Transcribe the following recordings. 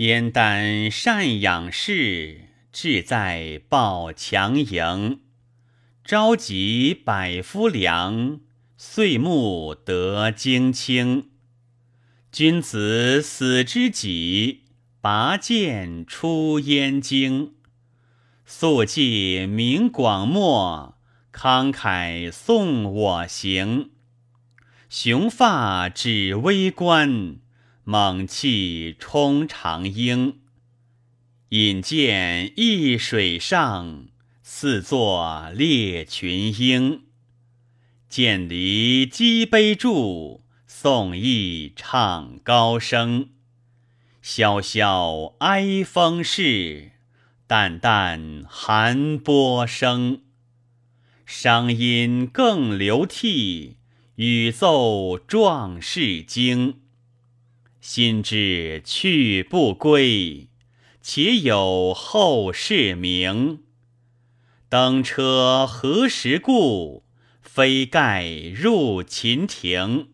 燕旦善养士，志在报强营。朝集百夫良，岁暮得荆青。君子死知己，拔剑出燕京。肃纪明广漠，慷慨送我行。雄发指微冠。猛气冲长鹰，引剑易水上，似作列群英。剑离击杯柱，宋义唱高声。萧萧哀风势，淡淡寒波声。商音更流涕，语奏壮士惊。心知去不归，且有后世名。登车何时顾？飞盖入秦庭。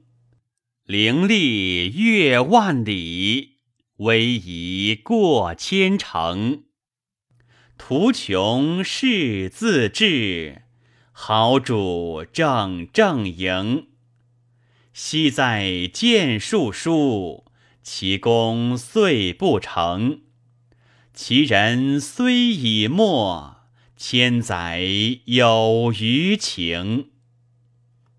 凌厉越万里，逶迤过千城。图穷士自治，豪主正正营。昔在剑术书。其功遂不成，其人虽已没，千载有余情。